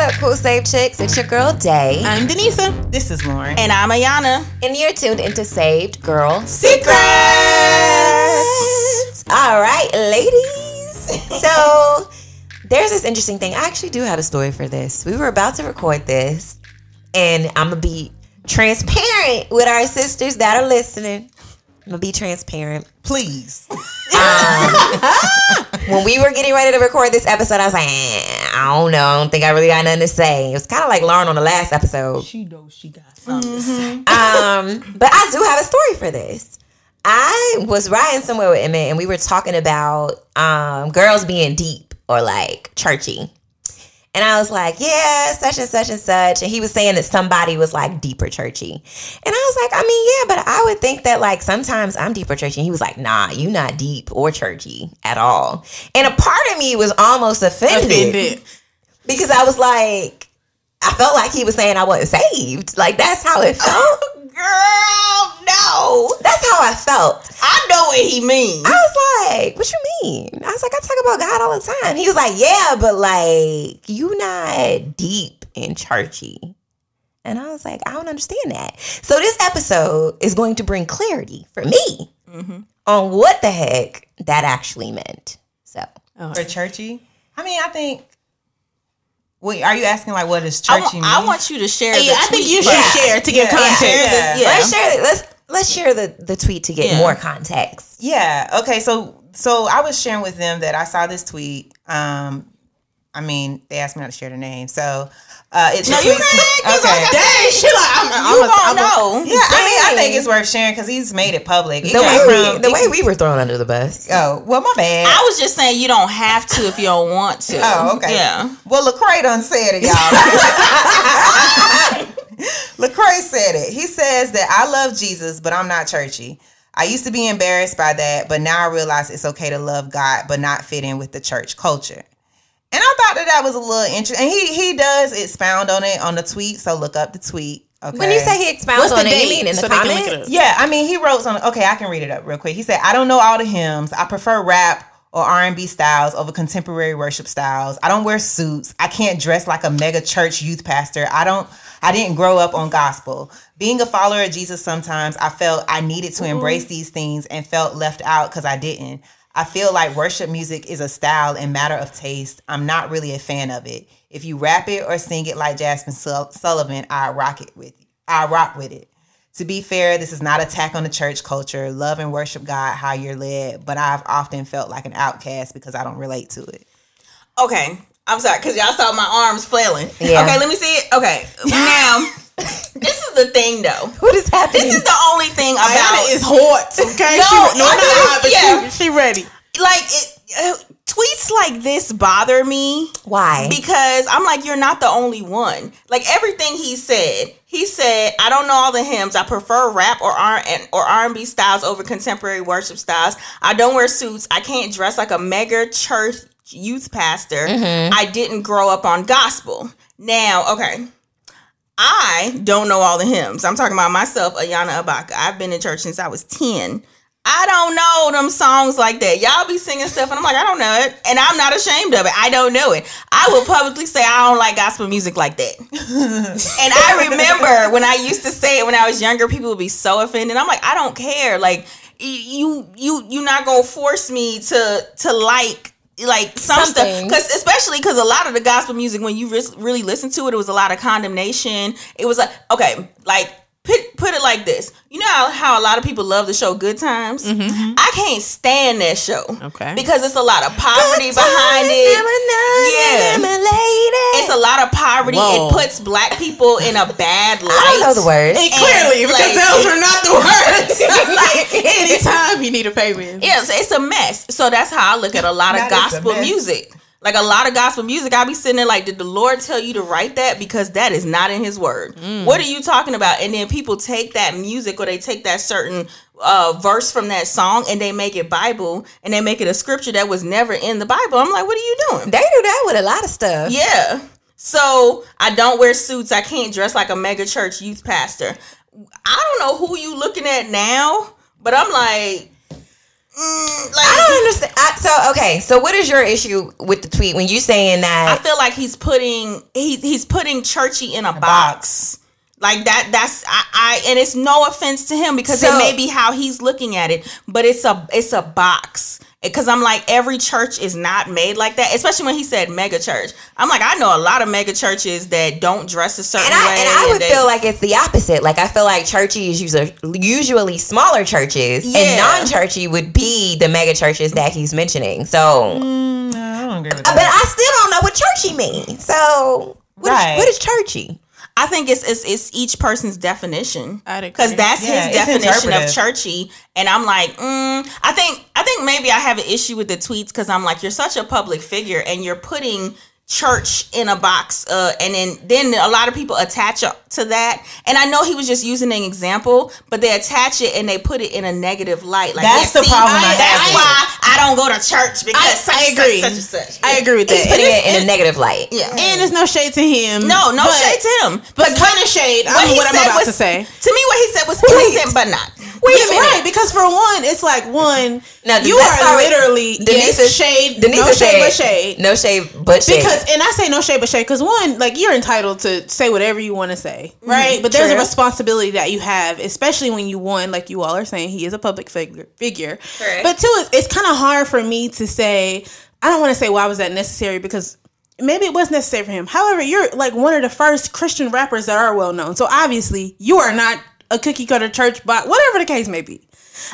up, Cool Save Chicks? It's your girl Day. I'm Denisa. This is Lauren. And I'm Ayana. And you're tuned into Saved Girl Secrets. All right, ladies. So there's this interesting thing. I actually do have a story for this. We were about to record this, and I'm gonna be transparent with our sisters that are listening. I'm gonna be transparent. Please. When we were getting ready to record this episode, I was like, eh, I don't know. I don't think I really got nothing to say. It was kind of like Lauren on the last episode. She knows she got something Mm-hmm. say. Um, but I do have a story for this. I was riding somewhere with Emmett and we were talking about um, girls being deep or like churchy. And I was like, yeah, such and such and such. And he was saying that somebody was like deeper churchy. And I was like, I mean, yeah, but I would think that like sometimes I'm deeper churchy. And he was like, nah, you not deep or churchy at all. And a part of me was almost offended Offended. because I was like, I felt like he was saying I wasn't saved. Like that's how it oh, felt. Girl, no. That's how I felt. I know what he means. I was like, "What you mean?" I was like, "I talk about God all the time." He was like, "Yeah, but like you not deep and churchy." And I was like, "I don't understand that." So this episode is going to bring clarity for me Mm-hmm. on what the heck that actually meant. So For churchy? I mean, I think. Wait, are you asking like what is churchy wa- mean? I want you to share. Yeah, the I think you should first. share to get Yeah. context. Yeah. Yeah. let's share. Let's let's share the the tweet to get Yeah. more context. Yeah. Okay. So so I was sharing with them that I saw this tweet. Um, I mean, they asked me not to share the name, so uh, it's No, you can. okay. Dang, she like, I'm, I'm you a- gonna know. Yeah, I mean, I think it's worth sharing because he's made it public. It The way came we from- the way we were thrown under the bus. Oh, well, my bad. I was just saying you don't have to if you don't want to. Oh, okay. Yeah. Well, Lecrae done said it, y'all. Lecrae said it. He says that I love Jesus, but I'm not churchy. I used to be embarrassed by that, but now I realize it's okay to love God, but not fit in with the church culture. And I thought that that was a little interesting. And he he does expound on it on the tweet, so look up the tweet. Okay. When you say he expounds What's the on it, you date mean in the so they can look it comments? Yeah, I mean, he wrote something. Okay, I can read it up real quick. He said, "I don't know all the hymns. I prefer rap or R and B styles over contemporary worship styles. I don't wear suits. I can't dress like a mega church youth pastor. I don't. I didn't grow up on gospel. Being a follower of Jesus, sometimes I felt I needed to embrace mm-hmm. these things and felt left out because I didn't. I feel like worship music is a style and matter of taste. I'm not really a fan of it. If you rap it or sing it like Jazmine Sul- Sullivan, I rock it with you. I rock with it. To be fair, this is not attack on the church culture. Love and worship God how you're led, but I've often felt like an outcast because I don't relate to it. Okay. I'm sorry, because y'all saw my arms flailing. Yeah. Okay, let me see it. Okay. Now, this is the thing though. What is happening? This is the only thing about Ayana is hot, okay? No, she, no, I not mean, hot, but yeah. she, she ready. like it, uh, tweets like this bother me Why? because I'm like, you're not the only one. Like everything he said, he said, I don't know all the hymns. I prefer rap or R and or R and B styles over contemporary worship styles. I don't wear suits. I can't dress like a mega church youth pastor. Mm-hmm. I didn't grow up on gospel. Now, okay. I don't know all the hymns. I'm talking about myself, Ayana Abaka. I've been in church since I was 10. I don't know them songs like that. Y'all be singing stuff, and I'm like, I don't know it. And I'm not ashamed of it. I don't know it. I will publicly say I don't like gospel music like that. and I remember when I used to say it when I was younger, people would be so offended. I'm like, I don't care. Like, you, you, you not gonna force me to to like like some stuff Something. because especially because a lot of the gospel music when you ris- really listen to it it was a lot of condemnation it was like okay like put, put it like this you know how, how a lot of people love the show good times mm-hmm. i can't stand that show Okay. because it's a lot of poverty behind it Yeah. it's a lot of poverty Whoa. it puts black people in a bad light I don't know the words. And clearly, because like- those are not the words. like, Anytime you need a payment. Yeah, so it's a mess. So that's how I look at a lot of That is gospel music. Like a lot of gospel music, I be sitting there like, did the Lord tell you to write that? Because that is not in His Word. What are you talking about? And then people take that music or they take that certain uh, verse from that song and they make it Bible and they make it a scripture that was never in the Bible. I'm like, what are you doing? They do that with a lot of stuff. Yeah. So I don't wear suits. I can't dress like a mega church youth pastor. I don't know who you looking at now, but I'm like, mm, like I don't understand. I, so okay, so what is your issue with the tweet when you saying that? I feel like he's putting he, he's putting churchy in a, box. Like that that's I, I and it's no offense to him because So- it may be how he's looking at it, but it's a it's a box. Because I'm like every church is not made like that, especially when he said mega church. I'm like I know a lot of mega churches that don't dress a certain and I, way. and I would they- feel like it's the opposite. Like I feel like churchy is usually usually smaller churches, Yeah. and non-churchy would be the mega churches that he's mentioning. So, No, I don't agree with but. I still don't know what churchy means. So, what, Right. is, what is churchy? I think it's it's, it's each person's definition. Because that's Yeah, his definition of churchy, and I'm like, mm, I think I think maybe I have an issue with the tweets because I'm like, you're such a public figure, and you're putting church in a box, uh, and then then a lot of people attach it to that, and I know he was just using an example, but they attach it and they put it in a negative light. Like That's yeah, the problem I that's have. why I don't go to church because I- such I agree. such, such and such. I agree with He's that. putting And it in a negative light. yeah. And it's no shade to him. No, no but- shade to him. But kind of shade. What he what I'm said about was- to say. To me, what he said was innocent, but not. Wait a minute. Right, because for one, it's like one, Now, you are literally Denise yes, shade, Denise no shade, but shade. No shade, but shade. Because and I say no shade but shade because one, like you're entitled to say whatever you want to say, mm-hmm. right? but there's true. a responsibility that you have, especially when you one, like you all are saying, he is a public figure. Figure, Correct. but two, it's, it's kind of hard for me to say. I don't want to say why was that necessary because maybe it was necessary for him. However, you're like one of the first Christian rappers that are well known, so obviously you are not a cookie cutter church, but whatever the case may be.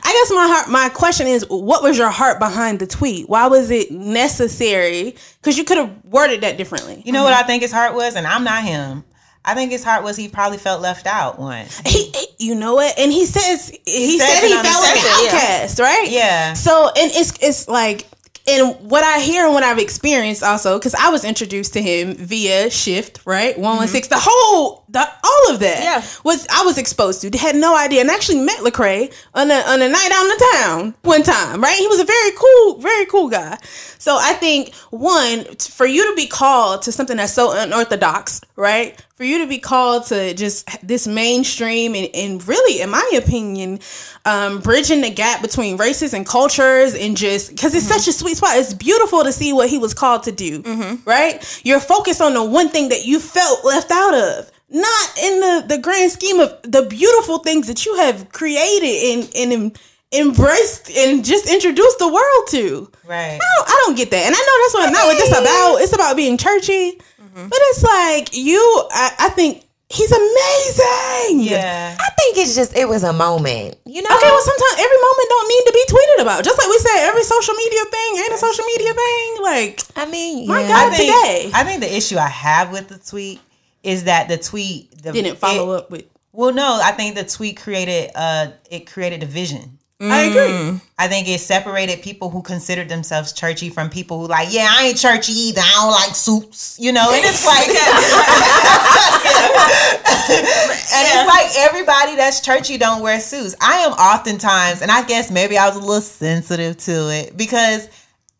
I guess my heart, my question is, what was your heart behind the tweet? Why was it necessary? Because you could have worded that differently. You know what I think his heart was, and I'm not him. I think his heart was he probably felt left out once. He, he- you know what? And he says he, says said he felt like an statement, yeah. outcast, right? Yeah. So and it's it's like and what I hear and what I've experienced also because I was introduced to him via Shift, right? One one six, mm-hmm. the whole the all of that, Yeah. was I was exposed to. They had no idea, and actually met Lecrae on a on a night out in the town one time, right? He was a very cool, very cool guy. So I think one for you to be called to something that's so unorthodox, right? For you to be called to just this mainstream and, and really, in my opinion, um, bridging the gap between races and cultures and just because it's such a sweet spot. It's beautiful to see what he was called to do, right? You're focused on the one thing that you felt left out of. Not in the, the grand scheme of the beautiful things that you have created and, and embraced and just introduced the world to. Right. I don't, I don't get that. And I know that's what not what this about. It's about being churchy. Mm-hmm. But it's like you I, I think he's amazing. Yeah. I think it's just it was a moment. You know. Okay, well sometimes every moment don't need to be tweeted about. Just like we said, every social media thing ain't a social media thing. Like I mean, My yeah. God. I think, today. I think the issue I have with the tweet is that the tweet the, didn't follow it- up with Well, no, I think the tweet created uh it created division. I agree. I think it separated people who considered themselves churchy from people who like, yeah, I ain't churchy either. I don't like suits, you know. And it's like, and it's like everybody that's churchy don't wear suits. I am oftentimes, and I guess maybe I was a little sensitive to it because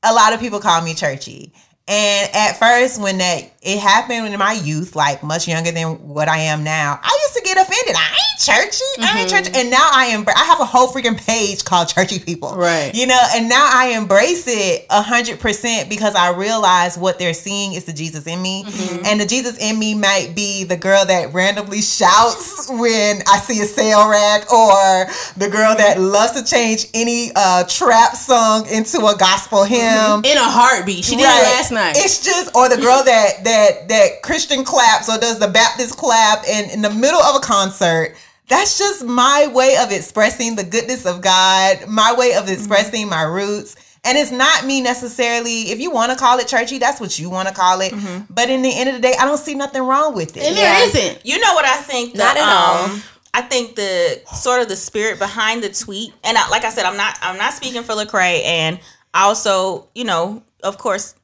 a lot of people call me churchy. And at first, when that it happened in my youth, like much younger than what I am now, I used to get offended. I ain't churchy. I ain't mm-hmm. churchy. And now I am. I have a whole freaking page called Churchy People. Right. You know, and now I embrace it a hundred percent because I realize what they're seeing is the Jesus in me, mm-hmm. and the Jesus in me might be the girl that randomly shouts when I see a sale rack, or the girl mm-hmm. that loves to change any uh, trap song into a gospel hymn. In a heartbeat. She did Right. it last night. It's just or the girl that that that Christian claps or does the Baptist clap in in the middle of a concert. That's just my way of expressing the goodness of God, my way of expressing my roots. And it's not me necessarily, if you want to call it churchy, that's what you want to call it. But in the end of the day, I don't see nothing wrong with it. and there isn't. You know what I think? the, Not at all. um, I think the sort of the spirit behind the tweet, and I, like I said, I'm not I'm not speaking for Lecrae, and also, you know, of course,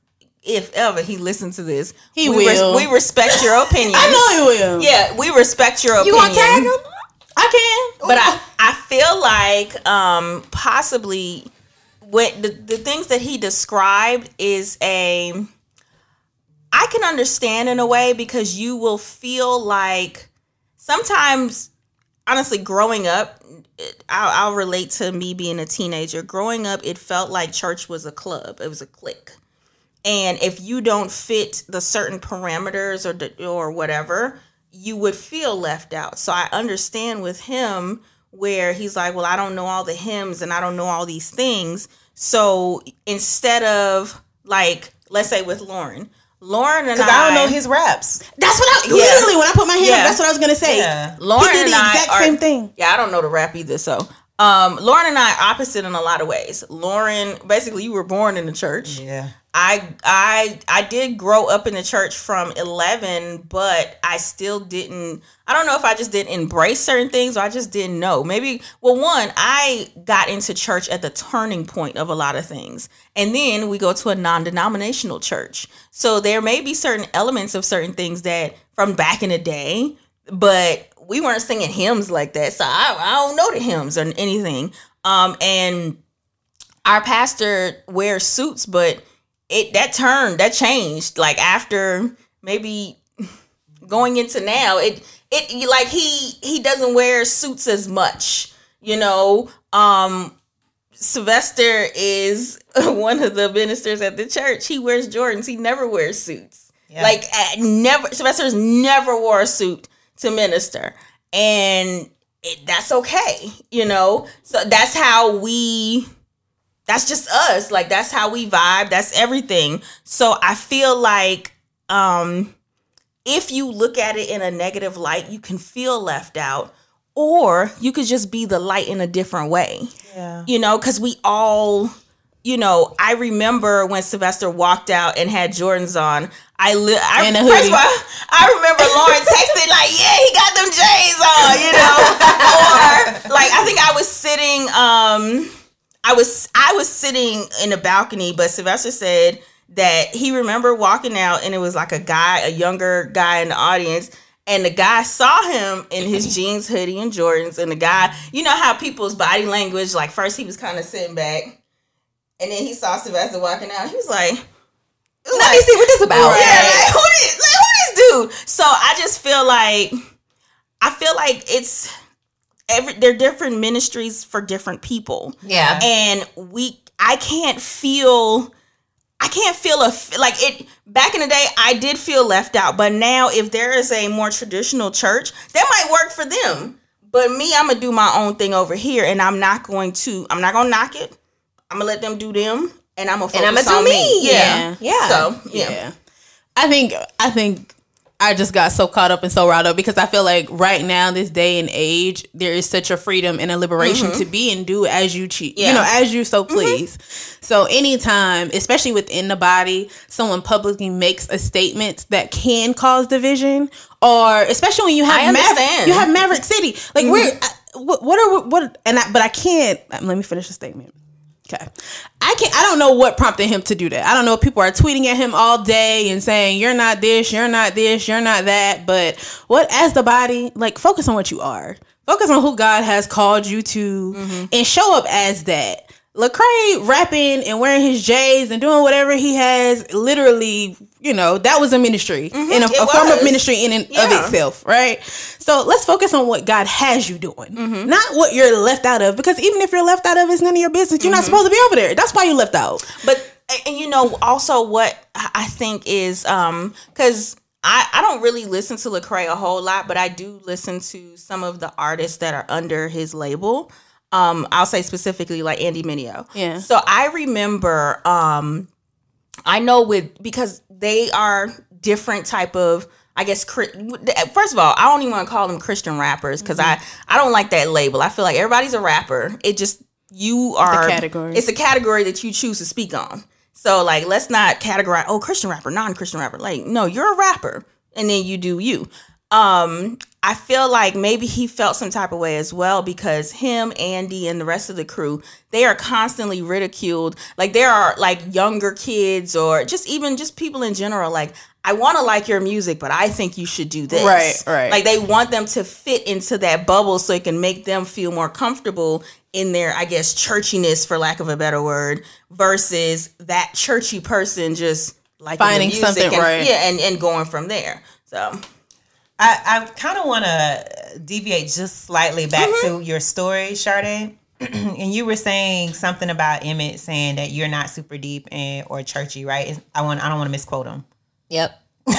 if ever he listens to this, He we res- will. we respect your opinion. I know he will. Yeah, we respect your opinion. You want to tag him? I can. but I, I feel like um possibly what the, the things that he described is a I can understand in a way because you will feel like sometimes honestly, growing up, I'll, I'll relate to me being a teenager. Growing up, it felt like church was a club. It was a clique. And if you don't fit the certain parameters or or whatever, you would feel left out. So I understand with him where he's like, "Well, I don't know all the hymns and I don't know all these things." So instead of like, let's say with Lauren, Lauren and Because I don't know his raps. That's what I Yeah. literally when I put my hand Yeah. up, that's what I was gonna say. Yeah. Lauren he did the and I exact are- same thing. Yeah, I don't know the rap either. So, um, Lauren and I are opposite in a lot of ways. Lauren, basically, you were born in the church. Yeah. I I I did grow up in the church from 11, but I still didn't I don't know if I just didn't embrace certain things or I just didn't know. Maybe well one, I got into church at the turning point of a lot of things. And then we go to a non-denominational church. So there may be certain elements of certain things that from back in the day, but we weren't singing hymns like that. So I, I don't know the hymns or anything. Um and our pastor wears suits, but it that turned that changed like after maybe going into now it it like he he doesn't wear suits as much you know um sylvester is one of the ministers at the church he wears jordans he never wears suits Yeah. like never sylvester's never wore a suit to minister. And it, that's okay you know? So that's how we that's just us. Like that's how we vibe. That's everything. So i feel like um if you look at it in a negative light you can feel left out or you could just be the light in a different way. Yeah. you know because we all you know i remember when sylvester walked out and had jordans on i li- I, first of all, I remember Lauren texting like, "Yeah, he got them J's on," you know, or like I think I was sitting, um, I was I was sitting in the balcony, but Sylvester said that he remembered walking out and it was like a guy, a younger guy in the audience. And the guy saw him in his jeans, hoodie, and Jordans. And the guy, you know how people's body language, like first he was kind of sitting back, and then he saw Sylvester walking out. He was like, Let me see what this about. yeah, like, who this, like, who this dude? So I just feel like I feel like it's every they're different ministries for different people. Yeah. And we I can't feel I can't feel a like it back in the day I did feel left out, but now if there is a more traditional church, that might work for them. But me, I'm gonna do my own thing over here, and I'm not going to. I'm not gonna knock it. I'm gonna let them do them, and I'm gonna And I'ma do on me. Yeah, Yeah. So yeah. Yeah. I think I think I just got so caught up and so riled up because I feel like right now, this day and age, there is such a freedom and a liberation mm-hmm. to be and do as you cheat, you know, as you so mm-hmm. please. So anytime, especially within the body, someone publicly makes a statement that can cause division, or especially when you have I Maver- you have Maverick City, like we're I- mm-hmm. uh, what, what are what and I, but I can't. Let me finish the statement. Okay. I can not I don't know what prompted him to do that. I don't know if people are tweeting at him all day and saying, You're not this, you're not this, you're not that. But what as the body, like focus on what you are. Focus on who God has called you to mm-hmm. and show up as that. Lecrae rapping and wearing his J's and doing whatever he has, literally, you know, that was a ministry mm-hmm. and a, a form of ministry in and of itself, right? So let's focus on what God has you doing, mm-hmm. not what you're left out of. Because even if you're left out of, it's none of your business. You're not mm-hmm. supposed to be over there. That's why you left out. But and you know also what I think is um because I I don't really listen to Lecrae a whole lot, but I do listen to some of the artists that are under his label. Um, I'll say specifically like Andy Mineo. Yeah. So I remember um I know with because they are different type of I guess first of all, I don't even want to call them Christian rappers because I I don't like that label. I feel like everybody's a rapper. It just you are category. It's a category that you choose to speak on. So like, let's not categorize. Oh, Christian rapper, non-Christian rapper. Like, no, you're a rapper, and then you do you. Um, I feel like maybe he felt some type of way as well because him, Andy, and the rest of the crew, they are constantly ridiculed. Like there are like younger kids or just even just people in general. Like, I want to like your music, but I think you should do this. Right, right. Like they want them to fit into that bubble so it can make them feel more comfortable in their, I guess, churchiness, for lack of a better word, versus that churchy person just like Finding something and, right. Yeah, and, and going from there. So I, I kind of want to deviate just slightly back Mm-hmm. to your story, Sade. and you were saying something about Emmett saying that you're not super deep and or churchy, right? I want I don't want to misquote him. Yep.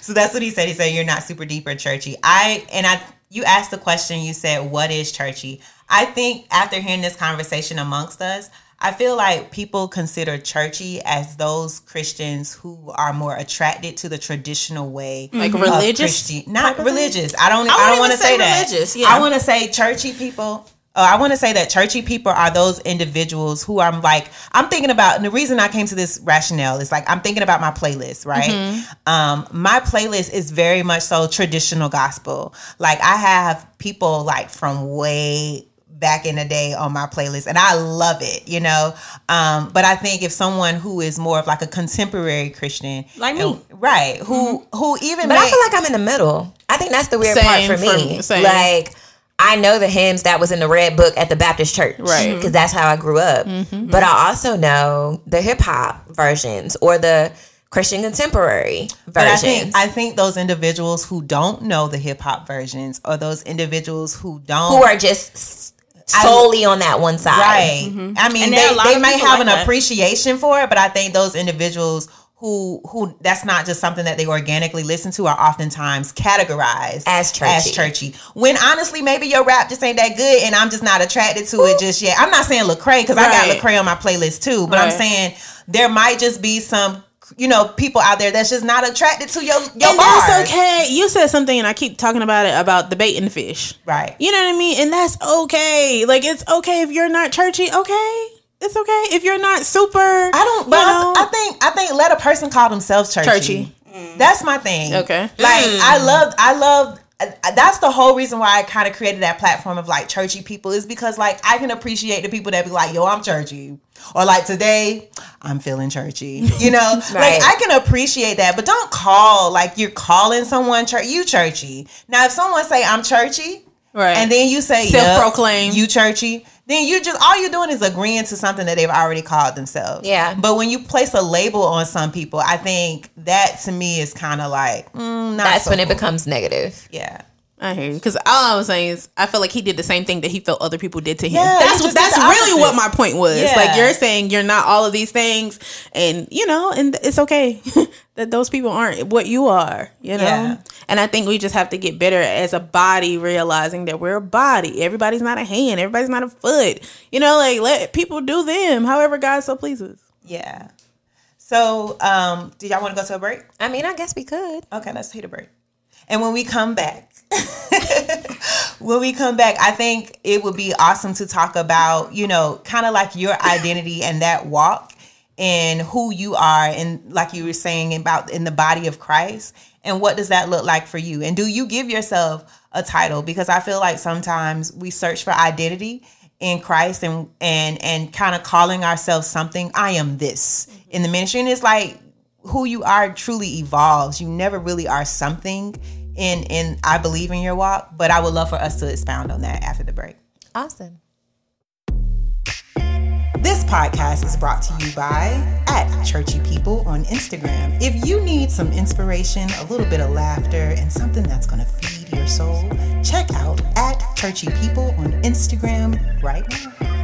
So that's what he said. He said you're not super deep or churchy. I and I you asked the question, you said, What is churchy? I think after hearing this conversation amongst us, I feel like people consider churchy as those Christians who are more attracted to the traditional way. Like religious Christi- not religious. I don't. I I, don't want to say say, that. religious, yeah. I want to say churchy people. Uh, I want to say that churchy people are those individuals who I'm like I'm thinking about. And the reason I came to this rationale is like I'm thinking about my playlist, right? Mm-hmm. Um, my playlist is very much so traditional gospel. Like I have people like from way back in the day on my playlist and I love it, you know. Um, but I think if someone who is more of like a contemporary Christian, Like me. and- right? Who who even But I feel like I'm in the middle. I think that's the weird part for for me. me, same. Like I know the hymns that was in the red book at the Baptist church, Right. Because that's how I grew up. But I also know the hip hop versions or the Christian contemporary But I versions. think I think those individuals who don't know the hip hop versions or those individuals who don't who are just s- solely on that one side, right. I Mm-hmm. mean, And they, there are a lot they of may have like an that. appreciation for it, but I think those individuals who who that's not just something that they organically listen to are oftentimes categorized As churchy. As churchy. When honestly, maybe your rap just ain't that good, and I'm just not attracted to it just yet. I'm not saying Lecrae because I got Right. Lecrae on my playlist too, but I'm saying there might just be some. You know, people out there that's just not attracted to your your and bars. that's okay. You said something, and I keep talking about it about the bait and the fish. Right. You know what I mean? And that's okay. Like it's okay if you're not churchy. Okay, it's okay if you're not super. I don't. But know, I think I think let a person call themselves churchy. Churchy. That's my thing. Okay. Like I mm. love. I love. Uh, That's the whole reason why I kind of created that platform of like churchy people is because like I can appreciate the people that be like, yo, I'm churchy. Or like today, I'm feeling churchy. You know? Right. Like I can appreciate that, but don't call like you're calling someone church you churchy. Now if someone say I'm churchy, Right. and then you say Self-proclaim. "Yup, you churchy then you just all you're doing is agreeing to something that they've already called themselves Yeah. but when you place a label on some people i think that to me is kind of like mm, That's so when it becomes negative. yeah I hear you because all I was saying is I feel like he did the same thing that he felt other people did to him. Yeah, that's just that's really what my point was. Yeah. Like you're saying you're not all of these things, and you know, and it's okay that those people aren't what you are. You know, Yeah. and I think we just have to get better as a body, realizing that we're a body. Everybody's not a hand. Everybody's not a foot. You know, like let people do them however God so pleases. yeah so um do y'all want to go to a break I mean, I guess we could. Okay, let's take a break. And when we come back, when we come back, I think it would be awesome to talk about, you know, kind of like your identity and that walk and who you are and like you were saying about in the body of Christ and what does that look like for you? And do you give yourself a title because I feel like sometimes we search for identity in Christ and and and kind of calling ourselves something. I am this mm-hmm. in the ministry and it's like who you are truly evolves. You never really are something in in I believe in your walk, but I would love for us to expound on that after the break. Awesome. This podcast is brought to you by at Churchy People on Instagram. If you need some inspiration, a little bit of laughter, and something that's going to feed your soul, check out at Churchy People on Instagram right now.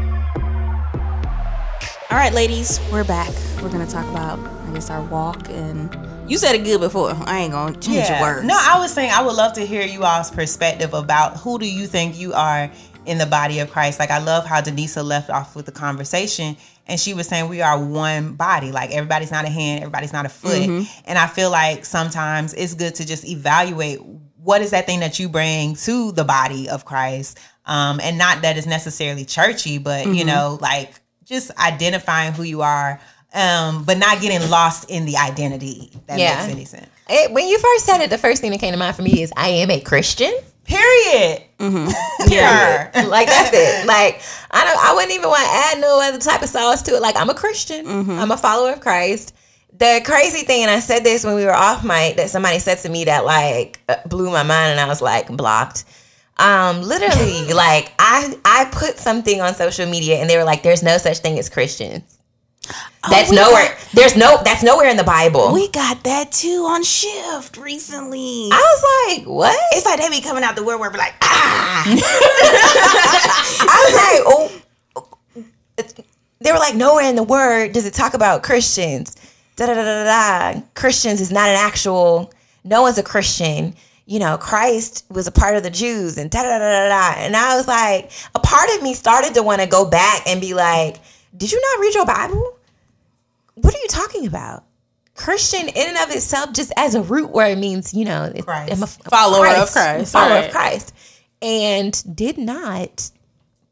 All right, ladies, we're back. We're gonna talk about, I guess, our walk. And you said it good before. I ain't gonna change your words. No, I was saying I would love to hear you all's perspective about who do you think you are in the body of Christ. Like I love how Denisa left off with the conversation and she was saying we are one body. Like everybody's not a hand, everybody's not a foot. And I feel like sometimes it's good to just evaluate what is that thing that you bring to the body of Christ. Um, and not that it's necessarily churchy, but you know, like just identifying who you are. Um, but not getting lost in the identity. That Yeah. makes any sense. It, when you first said it, the first thing that came to mind for me is I am a Christian. Period. Yeah. like that's it. Like I don't I wouldn't even want to add no other type of sauce to it. Like I'm a Christian. I'm a follower of Christ. The crazy thing, and I said this when we were off mic, that somebody said to me that like uh, blew my mind, and I was like blocked. Um, literally, like I I put something on social media, and they were like, "There's no such thing as Christians." That's we nowhere. There's no. That's nowhere in the Bible. We got that too on shift recently. I was like, what? it's like they be coming out the woodwork, be like, ah. I was like, oh. They were like, nowhere in the word does it talk about Christians. Da da da da da. Christians is not an actual. No one's a Christian. You know, Christ was a part of the Jews and da da da da da. And I was like, a part of me started to want to go back and be like, did you not read your Bible? What are you talking about? Christian in and of itself, just as a root word means, you know, it- Christ. I'm a Follower of Christ, follower right. of Christ, and did not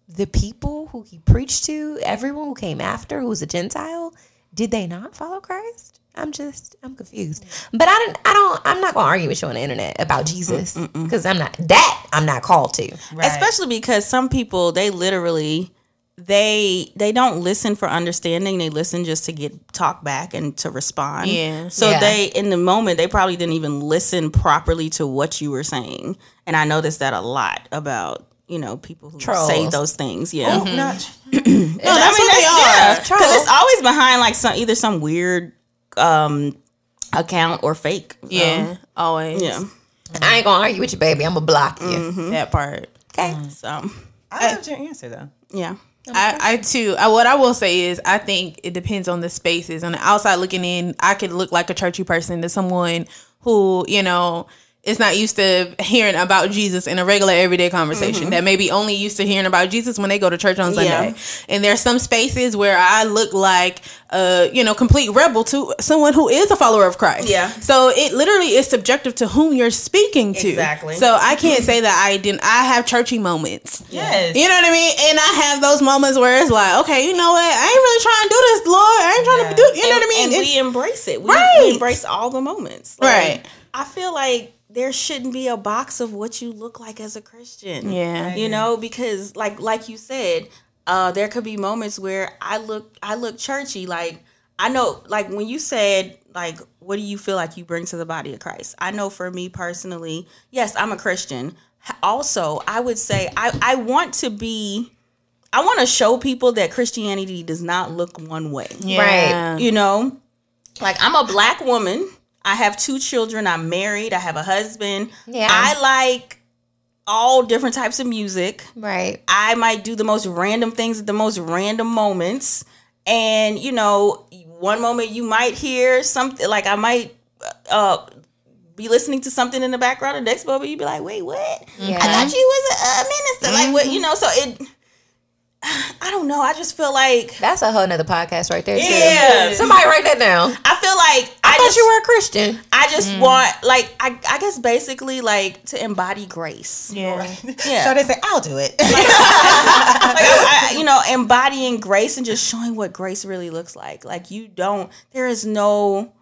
the people who he preached to, everyone who came after, who was a Gentile, did they not follow Christ? I'm just, I'm confused. But I don't, I don't, I'm not gonna argue with you on the internet about Jesus because I'm not that I'm not called to. Right. especially because some people they literally they they don't listen for understanding they listen just to get talk back and to respond Yeah. so Yeah. they in the moment they probably didn't even listen properly to what you were saying and i noticed that a lot about you know people who say those things yeah Oh, not- no, I mean, that's what they are. because Trolls. it's always behind like some either some weird um account or fake So, Yeah, always. yeah I ain't gonna argue with you, baby. I'm gonna block you. that part. Okay. so I loved your answer though. yeah I, I too. I, what I will say is, I think it depends on the spaces. On the outside looking in, I could look like a churchy person to someone who you know is not used to hearing about Jesus in a regular everyday conversation. Mm-hmm. That may be only used to hearing about Jesus when they go to church on Sunday. Yeah. And there's some spaces where I look like a you know complete rebel to someone who is a follower of Christ. Yeah. So it literally is subjective to whom you're speaking to. Exactly. So I can't say that I didn't. I have churchy moments. Yes. You know what I mean? And I have those moments where it's like, okay, you know what? I ain't really trying to do this, Lord. I ain't trying to do. You know what I mean? And It's- we embrace it. We, Right. we embrace all the moments. Like, Right. I feel like there shouldn't be a box of what you look like as a Christian. Yeah. You know, because like like you said, uh, there could be moments where I look I look churchy. Like I know like when you said like what do you feel like you bring to the body of Christ? I know for me personally, yes, I'm a Christian. Also, I would say I, I want to be I want to show people that Christianity does not look one way yeah. you know like i'm a black woman i have two children i'm married i have a husband Yeah. i like all different types of music Right. i might do the most random things at the most random moments and you know one moment you might hear something like i might uh be listening to something in the background the next moment you'd be like wait what Yeah. i thought you was a, a minister like what you know so it i don't know i just feel like That's a whole nother podcast right there too. Yeah. Somebody write that down. i feel like I, i, thought just you were a Christian. I just mm. want like I, I guess basically like to embody grace. Yeah. Yeah. So they say, I'll do it. like I, I- you know, embodying grace and just showing what grace really looks like. Like you don't there is no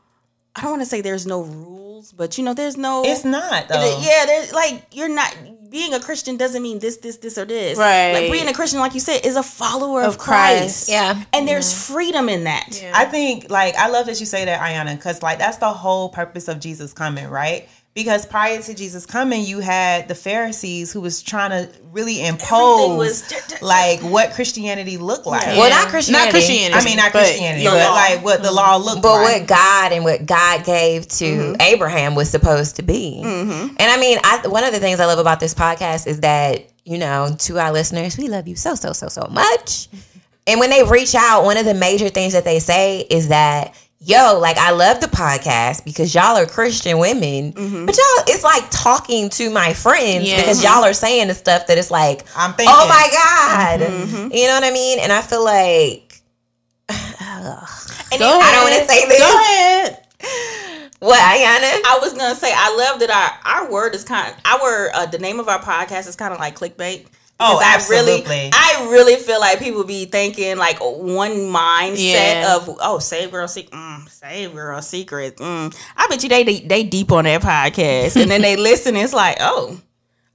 I don't want to say there's no rules, but you know, there's no it's not though. yeah, there's like you're not being a Christian doesn't mean this, this, this, or this. Right. Like being a Christian, like you said, is a follower of, Of Christ. Christ. Yeah. And there's freedom in that. I think like I love that you say that, Ayana, because like that's the whole purpose of Jesus coming, right? Because prior to Jesus coming, you had the Pharisees who was trying to really impose was- like what Christianity looked like. Well, not Christianity. Not Christianity. I mean, not but Christianity, the but law. like what the law looked But like. what God and what God gave to mm-hmm. Abraham was supposed to be. Mm-hmm. And I mean, I, one of the things I love about this podcast is that, you know, to our listeners, we love you so, so, so, so much. And when they reach out, one of the major things that they say is that, yo, like, I love the podcast because y'all are Christian women. But y'all, it's like talking to my friends Yeah. because y'all are saying the stuff that it's like, I'm thinking. oh my God. You know what I mean? And I feel like, And I don't want to say this. Go ahead. What, Ayana? I was gonna say I love that our our word is kind our uh, the name of our podcast is kind of like clickbait. Oh, Because I really, absolutely. I really feel like people be thinking like one mindset Yeah. of oh, save girl secret, mm, save girl secret. Mm. I bet you they they deep on that podcast, and then they listen. It's like oh,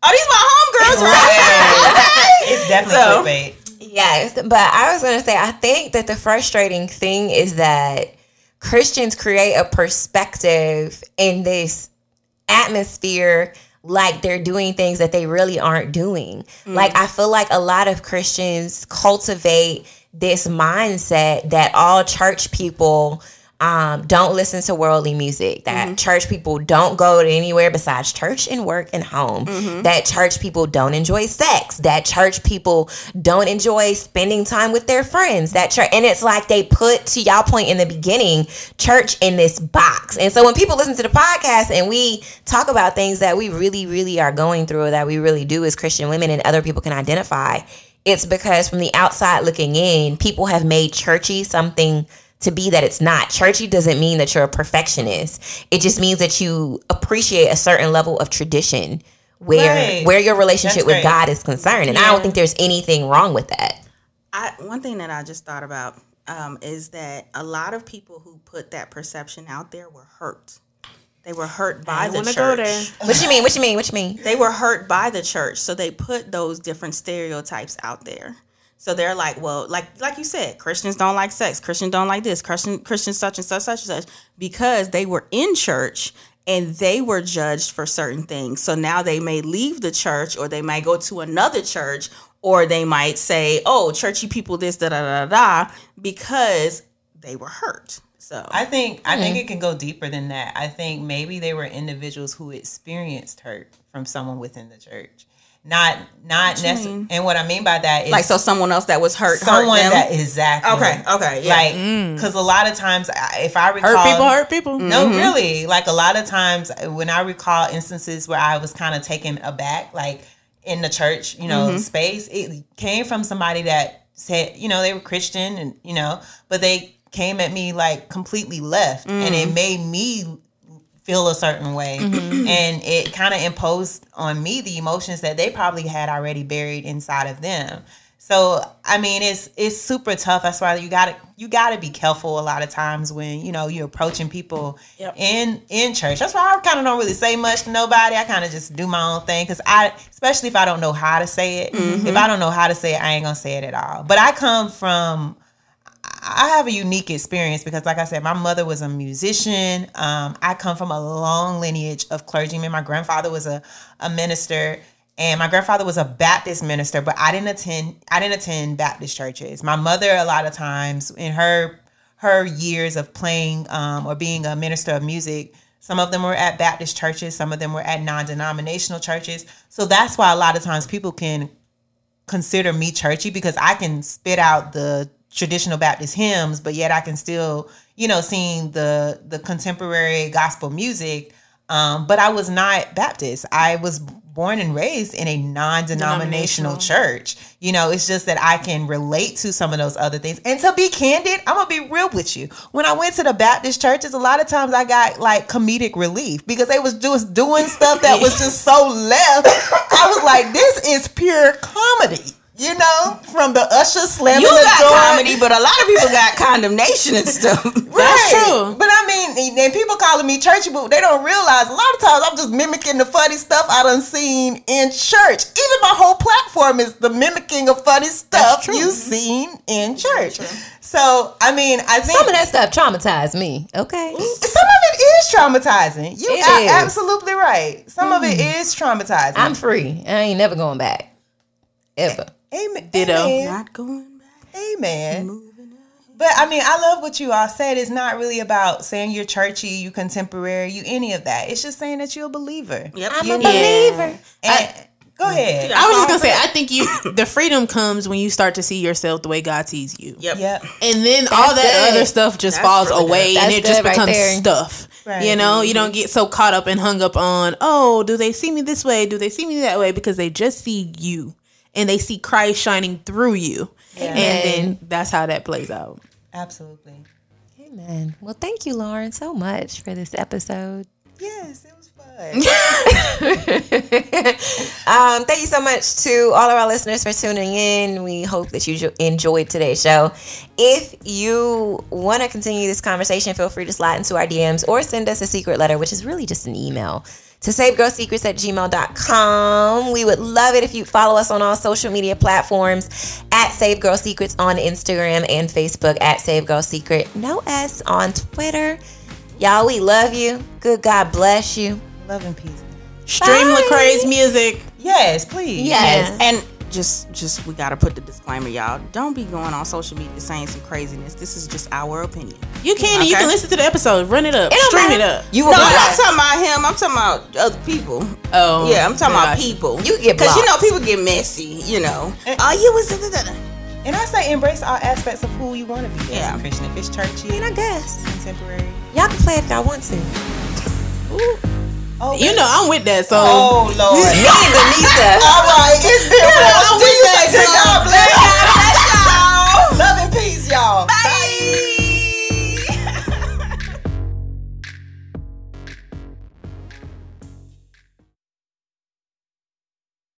oh, these my homegirls, right? it's definitely So- clickbait. Yes, but I was going to say, I think that the frustrating thing is that Christians create a perspective in this atmosphere like they're doing things that they really aren't doing. Mm. Like, I feel like a lot of Christians cultivate this mindset that all church people um, don't listen to worldly music, that church people don't go to anywhere besides church and work and home, that church people don't enjoy sex, that church people don't enjoy spending time with their friends, that church, and it's like they put, to y'all point in the beginning, church in this box. And so when people listen to the podcast and we talk about things that we really, really are going through, or that we really do as Christian women and other people can identify, it's because from the outside looking in, people have made churchy something to be that it's not. Churchy doesn't mean that you're a perfectionist. It just means that you appreciate a certain level of tradition where Right. where your relationship That's with great. God is concerned. And I don't think there's anything wrong with that. I, one thing that I just thought about um, is that a lot of people who put that perception out there were hurt. They were hurt by the church. What you mean? What you mean? What you mean? They were hurt by the church, so they put those different stereotypes out there. So they're like, well, like like you said, Christians don't like sex, Christians don't like this, Christian Christians such and such such and such, because they were in church and they were judged for certain things. So now they may leave the church or they might go to another church or they might say, oh, churchy people this da da da da because they were hurt. So I think I think hmm. it can go deeper than that. I think maybe they were individuals who experienced hurt from someone within the church. Not not necessarily. And what I mean by that is like so someone else that was hurt, someone hurt them. that exactly Okay, okay, yeah. like mm. because a lot of times if I recall Hurt people, hurt people. No, mm-hmm. really. Like a lot of times uh, when I recall instances where I was kind of taken aback, like in the church, you know, mm-hmm. space, it came from somebody that said, you know, they were Christian and, you know, but they came at me like completely left and it mm. made me feel a certain way. Mm-hmm. And it kind of imposed on me the emotions that they probably had already buried inside of them. So i mean it's it's super tough. That's why you gotta you gotta be careful a lot of times when you know you're approaching people in in church. That's why i kind of don't really say much to nobody. I kind of just do my own thing because i especially if i don't know how to say it. Mm-hmm. If i don't know how to say it i ain't gonna say it at all. But i come from I have a unique experience because, like I said, my mother was a musician. Um, I come from a long lineage of clergymen. My grandfather was a, a minister, and my grandfather was a Baptist minister. But I didn't attend. I didn't attend Baptist churches. My mother, a lot of times, in her her years of playing um, or being a minister of music, some of them were at Baptist churches. Some of them were at non-denominational churches. So that's why a lot of times people can consider me churchy because I can spit out the traditional Baptist hymns, but yet I can still, you know, sing the the contemporary gospel music. Um, but I was not Baptist. I was born and raised in a non-denominational church. You know, it's just that I can relate to some of those other things. And to be candid, I'm gonna be real with you. When I went to the Baptist churches, a lot of times I got like comedic relief because they was just doing stuff that was just so left. I was like, this is pure comedy. You know, from the usher slamming You the got door. comedy, but a lot of people got condemnation and stuff. Right. true. But I mean, and people calling me churchy, but they don't realize a lot of times I'm just mimicking the funny stuff I done seen in church. Even my whole platform is the mimicking of funny stuff you've seen in church. So I mean, I think Some of that stuff traumatized me. Okay. some of it is traumatizing. You It are is. absolutely right. Some of it is traumatizing. I'm free. I ain't never going back. Ever. Amen. Ditto. Amen. Not going back. Amen. But I mean, I love what you all said. It's not really about saying you're churchy, you contemporary, you any of that. It's just saying that you're a believer. Yep. I'm you a need- believer. And go ahead. I was just gonna say, I think you the freedom comes when you start to see yourself the way God sees you. Yep. Yep. And then all that good. other stuff just That's falls really away and it just good right becomes there. stuff. Right. You know, you don't get so caught up and hung up on, oh, do they see me this way? Do they see me that way? Because they just see you and they see Christ shining through you. And then that's how that plays out. Absolutely. Amen. Well, thank you, Lauren, so much for this episode. Yes, it was fun. Um, thank you so much to all of our listeners for tuning in. We hope that you enjoyed today's show. If you want to continue this conversation, feel free to slide into our DMs or send us a secret letter, which is really just an email to savegirlsecrets at gmail.com. We would love it if you follow us on all social media platforms at Save Girl Secrets on Instagram and Facebook at Save Girl Secret. No S on Twitter. Y'all, we love you. Good God bless you. Love and peace. Stream Bye. Lecrae's music. Yes, please. Yes. And just just we gotta put the disclaimer, y'all. Don't be going on social media saying some craziness. This is just our opinion. You can and you can listen to the episode, run it up, It don't stream it up. You will No, be I'm not talking about him. I'm talking about other people. Oh, Yeah, I'm talking about people. You can get because you know people get messy. You know, Eh. oh, you was. da, da, da, da. And I say embrace all aspects of who you want to be Yeah. as a Christian. If it's churchy, I mean, I guess contemporary. y'all can play if y'all want to. Oh, you know I'm with that, so. Oh Lord, me and Denisa. All right, it's been yeah, real. I'm with that. God bless y'all. Love and peace, y'all. Bye. Bye.